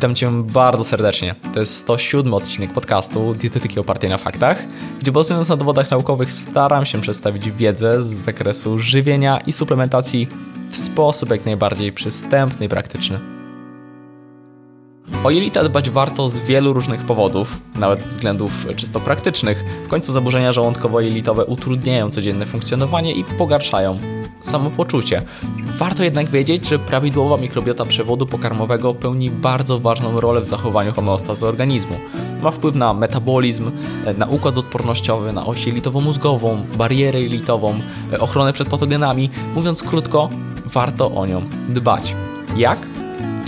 Witam Cię bardzo serdecznie. To jest 107 odcinek podcastu Dietetyki opartej na faktach, gdzie bazując na dowodach naukowych staram się przedstawić wiedzę z zakresu żywienia i suplementacji w sposób jak najbardziej przystępny i praktyczny. O jelita dbać warto z wielu różnych powodów, nawet względów czysto praktycznych. W końcu zaburzenia żołądkowo-jelitowe utrudniają codzienne funkcjonowanie i pogarszają samopoczucie. Warto jednak wiedzieć, że prawidłowa mikrobiota przewodu pokarmowego pełni bardzo ważną rolę w zachowaniu homeostazy organizmu. Ma wpływ na metabolizm, na układ odpornościowy, na oś jelitowo-mózgową, barierę jelitową, ochronę przed patogenami. Mówiąc krótko, warto o nią dbać. Jak?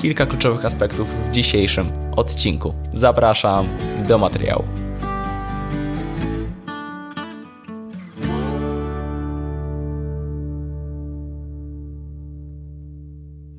Kilka kluczowych aspektów w dzisiejszym odcinku. Zapraszam do materiału.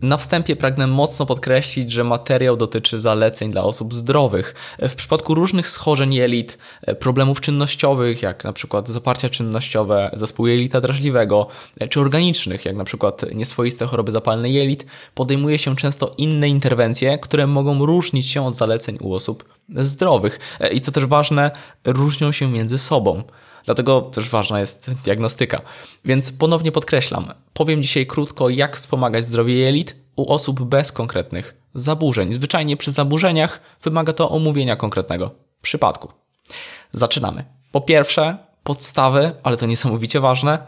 Na wstępie pragnę mocno podkreślić, że materiał dotyczy zaleceń dla osób zdrowych. W przypadku różnych schorzeń jelit, problemów czynnościowych, jak na przykład zaparcia czynnościowe, zespół jelita drażliwego, czy organicznych, jak na przykład nieswoiste choroby zapalne jelit, podejmuje się często inne interwencje, które mogą różnić się od zaleceń u osób zdrowych. I co też ważne, różnią się między sobą. Dlatego też ważna jest diagnostyka. Więc ponownie podkreślam, powiem dzisiaj krótko, jak wspomagać zdrowie jelit u osób bez konkretnych zaburzeń. Zwyczajnie przy zaburzeniach wymaga to omówienia konkretnego przypadku. Zaczynamy. Po pierwsze, podstawy, ale to niesamowicie ważne,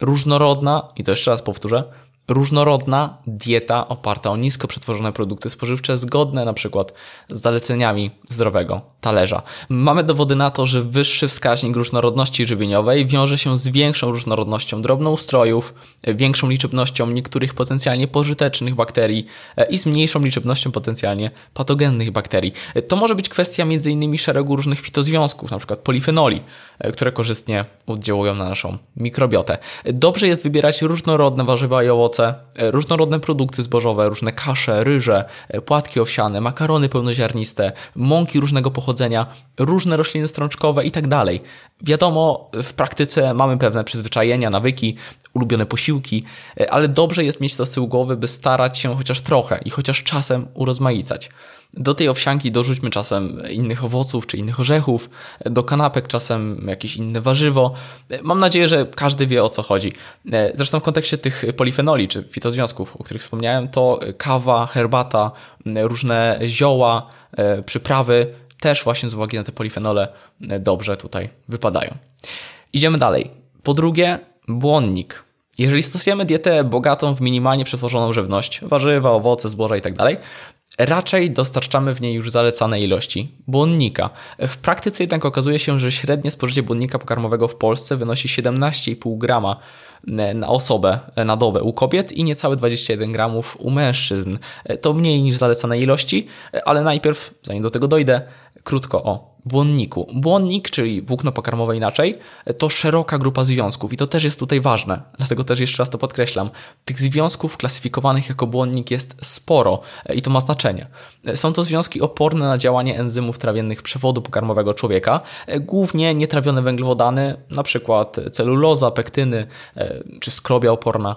różnorodna, i to jeszcze raz powtórzę, różnorodna dieta oparta o nisko przetworzone produkty spożywcze, zgodne na przykład z zaleceniami zdrowego talerza. Mamy dowody na to, że wyższy wskaźnik różnorodności żywieniowej wiąże się z większą różnorodnością drobnoustrojów, większą liczebnością niektórych potencjalnie pożytecznych bakterii e, i z mniejszą liczebnością potencjalnie patogennych bakterii. To może być kwestia m.in. szeregu różnych fitozwiązków, np. polifenoli, e, które korzystnie oddziałują na naszą mikrobiotę. Dobrze jest wybierać różnorodne warzywa i owoce, E, różnorodne produkty zbożowe, różne kasze, ryże, e, płatki owsiane, makarony pełnoziarniste, mąki różnego pochodzenia, różne rośliny strączkowe itd. Tak Wiadomo, w praktyce mamy pewne przyzwyczajenia, nawyki, ulubione posiłki, e, ale dobrze jest mieć to z tyłu głowy, by starać się chociaż trochę i chociaż czasem urozmaicać. Do tej owsianki dorzućmy czasem innych owoców czy innych orzechów, do kanapek czasem jakieś inne warzywo. Mam nadzieję, że każdy wie o co chodzi. Zresztą w kontekście tych polifenoli czy fitozwiązków, o których wspomniałem, to kawa, herbata, różne zioła, e, przyprawy też właśnie z uwagi na te polifenole dobrze tutaj wypadają. Idziemy dalej. Po drugie, błonnik. Jeżeli stosujemy dietę bogatą w minimalnie przetworzoną żywność, warzywa, owoce, zboża itd., tak raczej dostarczamy w niej już zalecane ilości błonnika. W praktyce jednak okazuje się, że średnie spożycie błonnika pokarmowego w Polsce wynosi 17,5 grama e, na osobę e, na dobę u kobiet i niecałe 21 gramów u mężczyzn. E, to mniej niż zalecane ilości, ale najpierw, zanim do tego dojdę, krótko o błonniku. Błonnik, czyli włókno pokarmowe inaczej, to szeroka grupa związków i to też jest tutaj ważne, dlatego też jeszcze raz to podkreślam. Tych związków klasyfikowanych jako błonnik jest sporo i to ma znaczenie. Są to związki oporne na działanie enzymów trawiennych przewodu pokarmowego człowieka, głównie nietrawione węglowodany, na przykład celuloza, pektyny czy skrobia oporna.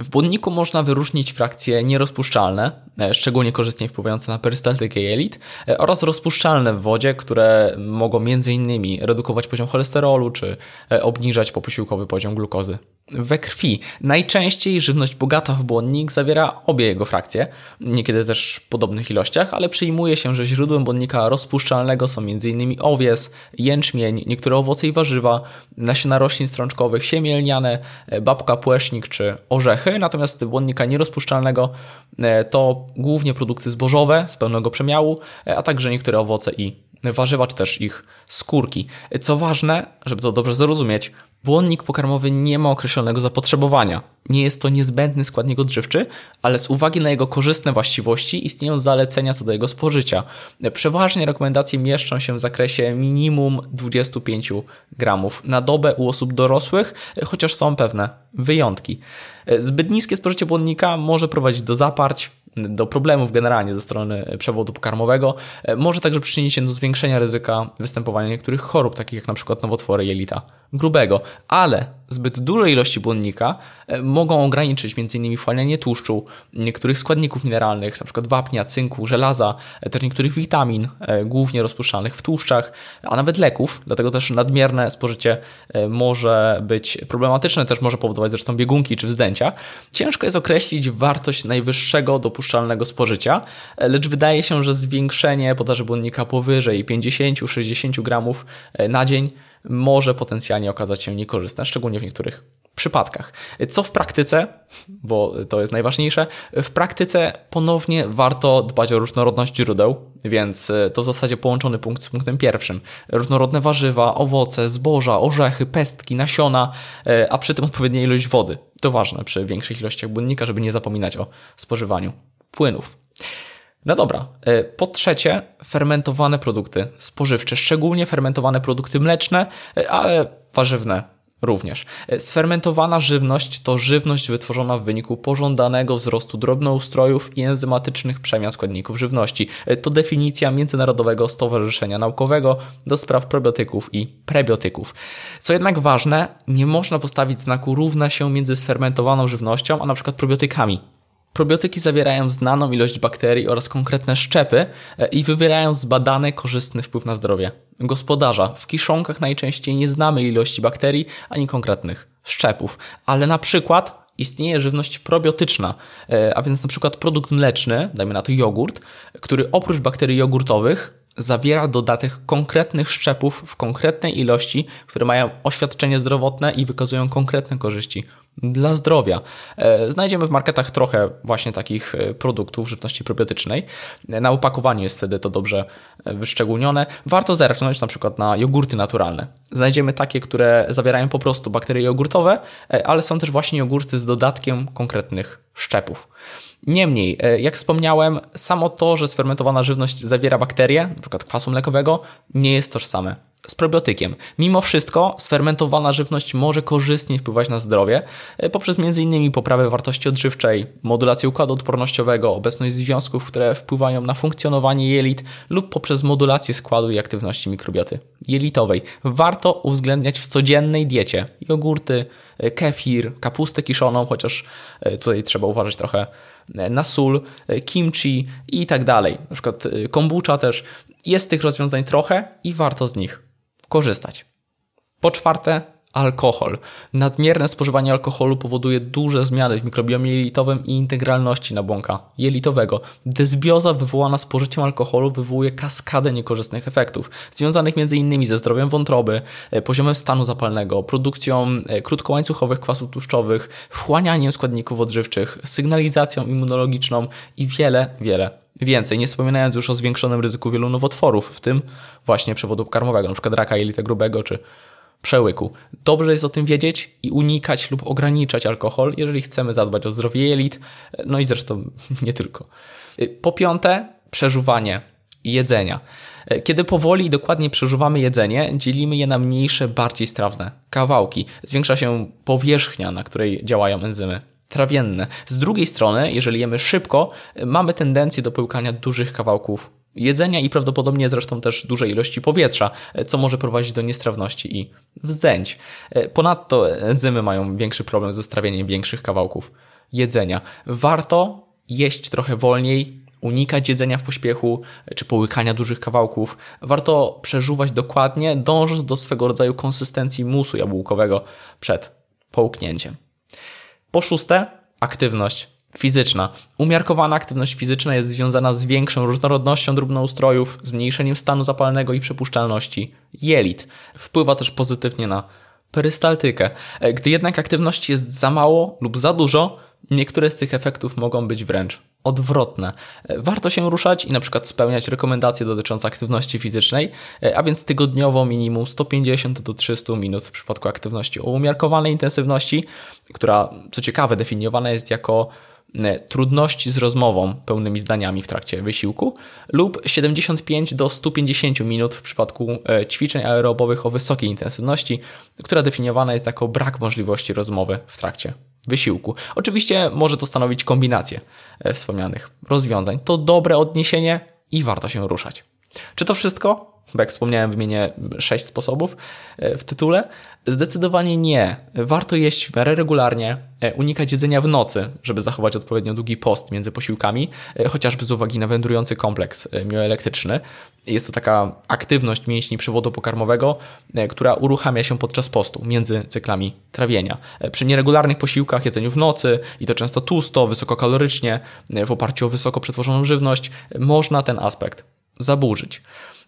W błonniku można wyróżnić frakcje nierozpuszczalne, e, szczególnie korzystnie wpływające na perystaltykę jelit, e, oraz rozpuszczalne w wodzie, które mogą m.in. redukować poziom cholesterolu czy e, obniżać poposiłkowy poziom glukozy we krwi. Najczęściej żywność bogata w błonnik zawiera obie jego frakcje, niekiedy też w podobnych ilościach, ale przyjmuje się, że źródłem błonnika rozpuszczalnego są m.in. owies, jęczmień, niektóre owoce i warzywa, nasiona roślin strączkowych, siemię lniane, babka, płesznik czy orzechy, natomiast błonnika nierozpuszczalnego e, to głównie produkty zbożowe z pełnego przemiału, e, a także niektóre owoce i warzywa, czy też ich skórki. Co ważne, żeby to dobrze zrozumieć, Błonnik pokarmowy nie ma określonego zapotrzebowania. Nie jest to niezbędny składnik odżywczy, ale z uwagi na jego korzystne właściwości istnieją zalecenia co do jego spożycia. Przeważnie rekomendacje mieszczą się w zakresie minimum 25 gramów na dobę u osób dorosłych, chociaż są pewne wyjątki. Zbyt niskie spożycie błonnika może prowadzić do zaparć, do problemów generalnie ze strony przewodu pokarmowego. Może także przyczynić się do zwiększenia ryzyka występowania niektórych chorób, takich jak na przykład nowotwory jelita grubego. Ale zbyt duże ilości błonnika e, mogą ograniczyć m.in. wchłanianie tłuszczu, niektórych składników mineralnych, np. wapnia, cynku, żelaza, e, też niektórych witamin, e, głównie rozpuszczalnych w tłuszczach, a nawet leków. Dlatego też nadmierne spożycie może być problematyczne, też może powodować zresztą biegunki czy wzdęcia. Ciężko jest określić wartość najwyższego dopuszczalnego spożycia, lecz wydaje się, że zwiększenie podaży błonnika powyżej 50-60 gramów na dzień może potencjalnie okazać się niekorzystne, szczególnie w niektórych przypadkach. Co w praktyce, bo to jest najważniejsze, w praktyce ponownie warto dbać o różnorodność źródeł, więc to w zasadzie połączony punkt z punktem pierwszym. Różnorodne warzywa, owoce, zboża, orzechy, pestki, nasiona, a przy tym odpowiednia ilość wody. To ważne przy większych ilościach błonnika, żeby nie zapominać o spożywaniu płynów. No dobra. E, po trzecie, fermentowane produkty spożywcze, szczególnie fermentowane produkty mleczne, e, ale warzywne również. E, sfermentowana żywność to żywność wytworzona w wyniku pożądanego wzrostu drobnoustrojów i enzymatycznych przemian składników żywności. To definicja Międzynarodowego Stowarzyszenia Naukowego do spraw probiotyków i prebiotyków. Co jednak ważne, nie można postawić znaku równa się między sfermentowaną żywnością, a na przykład probiotykami. Probiotyki zawierają znaną ilość bakterii oraz konkretne szczepy e, i wywierają zbadany korzystny wpływ na zdrowie gospodarza. W kiszonkach najczęściej nie znamy ilości bakterii ani konkretnych szczepów, ale na przykład istnieje żywność probiotyczna, e, a więc na przykład produkt mleczny, dajmy na to jogurt, który oprócz bakterii jogurtowych zawiera dodatek konkretnych szczepów w konkretnej ilości, które mają oświadczenie zdrowotne i wykazują konkretne korzyści dla zdrowia. E, znajdziemy w marketach trochę właśnie takich e, produktów żywności probiotycznej. Na opakowaniu jest wtedy to dobrze e, wyszczególnione. Warto zerknąć na przykład na jogurty naturalne. Znajdziemy takie, które zawierają po prostu bakterie jogurtowe, ale są też właśnie jogurty z dodatkiem konkretnych szczepów. Niemniej, jak wspomniałem, samo to, że sfermentowana żywność zawiera bakterie, np. kwasu mlekowego, nie jest tożsame z probiotykiem. Mimo wszystko sfermentowana żywność może korzystnie wpływać na zdrowie e, poprzez m.in. poprawę wartości odżywczej, modulację układu odpornościowego, obecność związków, które wpływają na funkcjonowanie jelit lub poprzez modulację składu i aktywności mikrobioty jelitowej. Warto uwzględniać w codziennej diecie jogurty, e, kefir, kapustę kiszoną, chociaż e, tutaj trzeba uważać trochę na sól, kimchi i tak dalej. Na przykład kombucha też. Jest tych rozwiązań trochę i warto z nich korzystać. Po czwarte, alkohol. Nadmierne spożywanie alkoholu powoduje duże zmiany w mikrobiomie jelitowym i integralności nabłonka jelitowego. Dysbioza wywołana spożyciem alkoholu wywołuje kaskadę niekorzystnych efektów, związanych m.in. ze zdrowiem wątroby, e, poziomem stanu zapalnego, produkcją e, krótkołańcuchowych kwasów tłuszczowych, wchłanianiem składników odżywczych, sygnalizacją immunologiczną i wiele, wiele Więcej, nie wspominając już o zwiększonym ryzyku wielu nowotworów, w tym właśnie przewodu karmowego, np. raka jelita grubego czy przełyku. Dobrze jest o tym wiedzieć i unikać lub ograniczać alkohol, jeżeli chcemy zadbać o zdrowie jelit, no i zresztą nie tylko. Po piąte, przeżuwanie jedzenia. Kiedy powoli i dokładnie przeżuwamy jedzenie, dzielimy je na mniejsze, bardziej strawne kawałki. Zwiększa się powierzchnia, na której działają enzymy trawienne. Z drugiej strony, jeżeli jemy szybko, mamy tendencję do pełkania dużych kawałków jedzenia i prawdopodobnie zresztą też dużej ilości powietrza, co może prowadzić do niestrawności i wzdęć. Ponadto enzymy mają większy problem ze strawieniem większych kawałków jedzenia. Warto jeść trochę wolniej, unikać jedzenia w pośpiechu czy połykania dużych kawałków. Warto przeżuwać dokładnie, dążąc do swego rodzaju konsystencji musu jabłkowego przed połknięciem. Po szóste, aktywność fizyczna. Umiarkowana aktywność fizyczna jest związana z większą różnorodnością drobnoustrojów, zmniejszeniem stanu zapalnego i przepuszczalności jelit. Wpływa też pozytywnie na perystaltykę. Gdy jednak aktywności jest za mało lub za dużo, niektóre z tych efektów mogą być wręcz odwrotne. Warto się ruszać i na przykład spełniać rekomendacje dotyczące aktywności fizycznej, a więc tygodniowo minimum 150 do 300 minut w przypadku aktywności o umiarkowanej intensywności, która co ciekawe definiowana jest jako e, trudności z rozmową pełnymi zdaniami w trakcie wysiłku lub 75 do 150 minut w przypadku e, ćwiczeń aerobowych o wysokiej intensywności, która definiowana jest jako brak możliwości rozmowy w trakcie wysiłku. Oczywiście może to stanowić kombinację e, wspomnianych rozwiązań. To dobre odniesienie i warto się ruszać. Czy to wszystko? Jak wspomniałem, wymienię sześć sposobów e, w tytule. Zdecydowanie nie. Warto jeść w miarę regularnie, e, unikać jedzenia w nocy, żeby zachować odpowiednio długi post między posiłkami, e, chociażby z uwagi na wędrujący kompleks mioelektryczny. Jest to taka aktywność mięśni przewodu pokarmowego, która uruchamia się podczas postu, między cyklami trawienia. Przy nieregularnych posiłkach, jedzeniu w nocy i to często tłusto, wysokokalorycznie, w oparciu o wysoko przetworzoną żywność, można ten aspekt zaburzyć.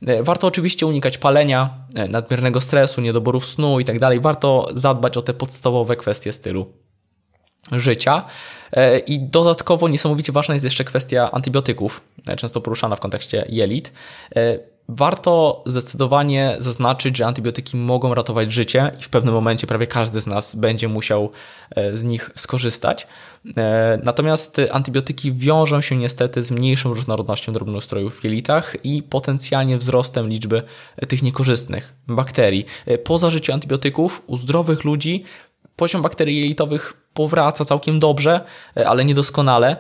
E, warto oczywiście unikać palenia, e, nadmiernego stresu, niedoborów snu itd. Tak Warto zadbać o te podstawowe kwestie stylu życia. E, I dodatkowo niesamowicie ważna jest jeszcze kwestia antybiotyków, często poruszana w kontekście jelit. Warto zdecydowanie zaznaczyć, że antybiotyki mogą ratować życie i w pewnym momencie prawie każdy z nas będzie musiał e, z nich skorzystać. E, natomiast antybiotyki wiążą się niestety z mniejszą różnorodnością drobnoustrojów w jelitach i potencjalnie wzrostem liczby tych niekorzystnych bakterii. E, po zażyciu antybiotyków u zdrowych ludzi poziom bakterii jelitowych powraca całkiem dobrze, ale niedoskonale.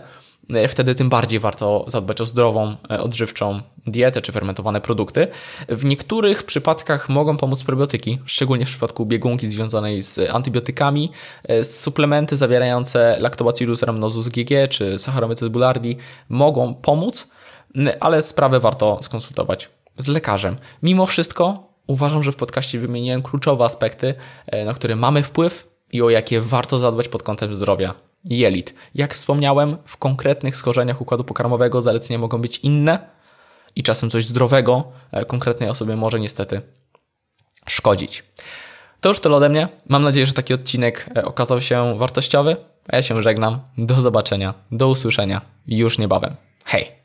E, wtedy tym bardziej warto zadbać o zdrową, e, odżywczą dietę czy fermentowane produkty. W niektórych przypadkach mogą pomóc probiotyki, szczególnie w przypadku biegunki związanej z antybiotykami. E, suplementy zawierające Lactobacillus rhamnosus GG czy Saccharomyces boulardii mogą pomóc, ale sprawę warto skonsultować z lekarzem. Mimo wszystko uważam, że w podcaście wymieniłem kluczowe aspekty, na które mamy wpływ i o jakie warto zadbać pod kątem zdrowia jelit. Jak wspomniałem, w konkretnych schorzeniach układu pokarmowego zalecenia mogą być inne i czasem coś zdrowego e, konkretnej osobie może niestety szkodzić. To już tyle ode mnie. Mam nadzieję, że taki odcinek e, okazał się wartościowy. Ja się żegnam. Do zobaczenia, do usłyszenia już niebawem. Hej!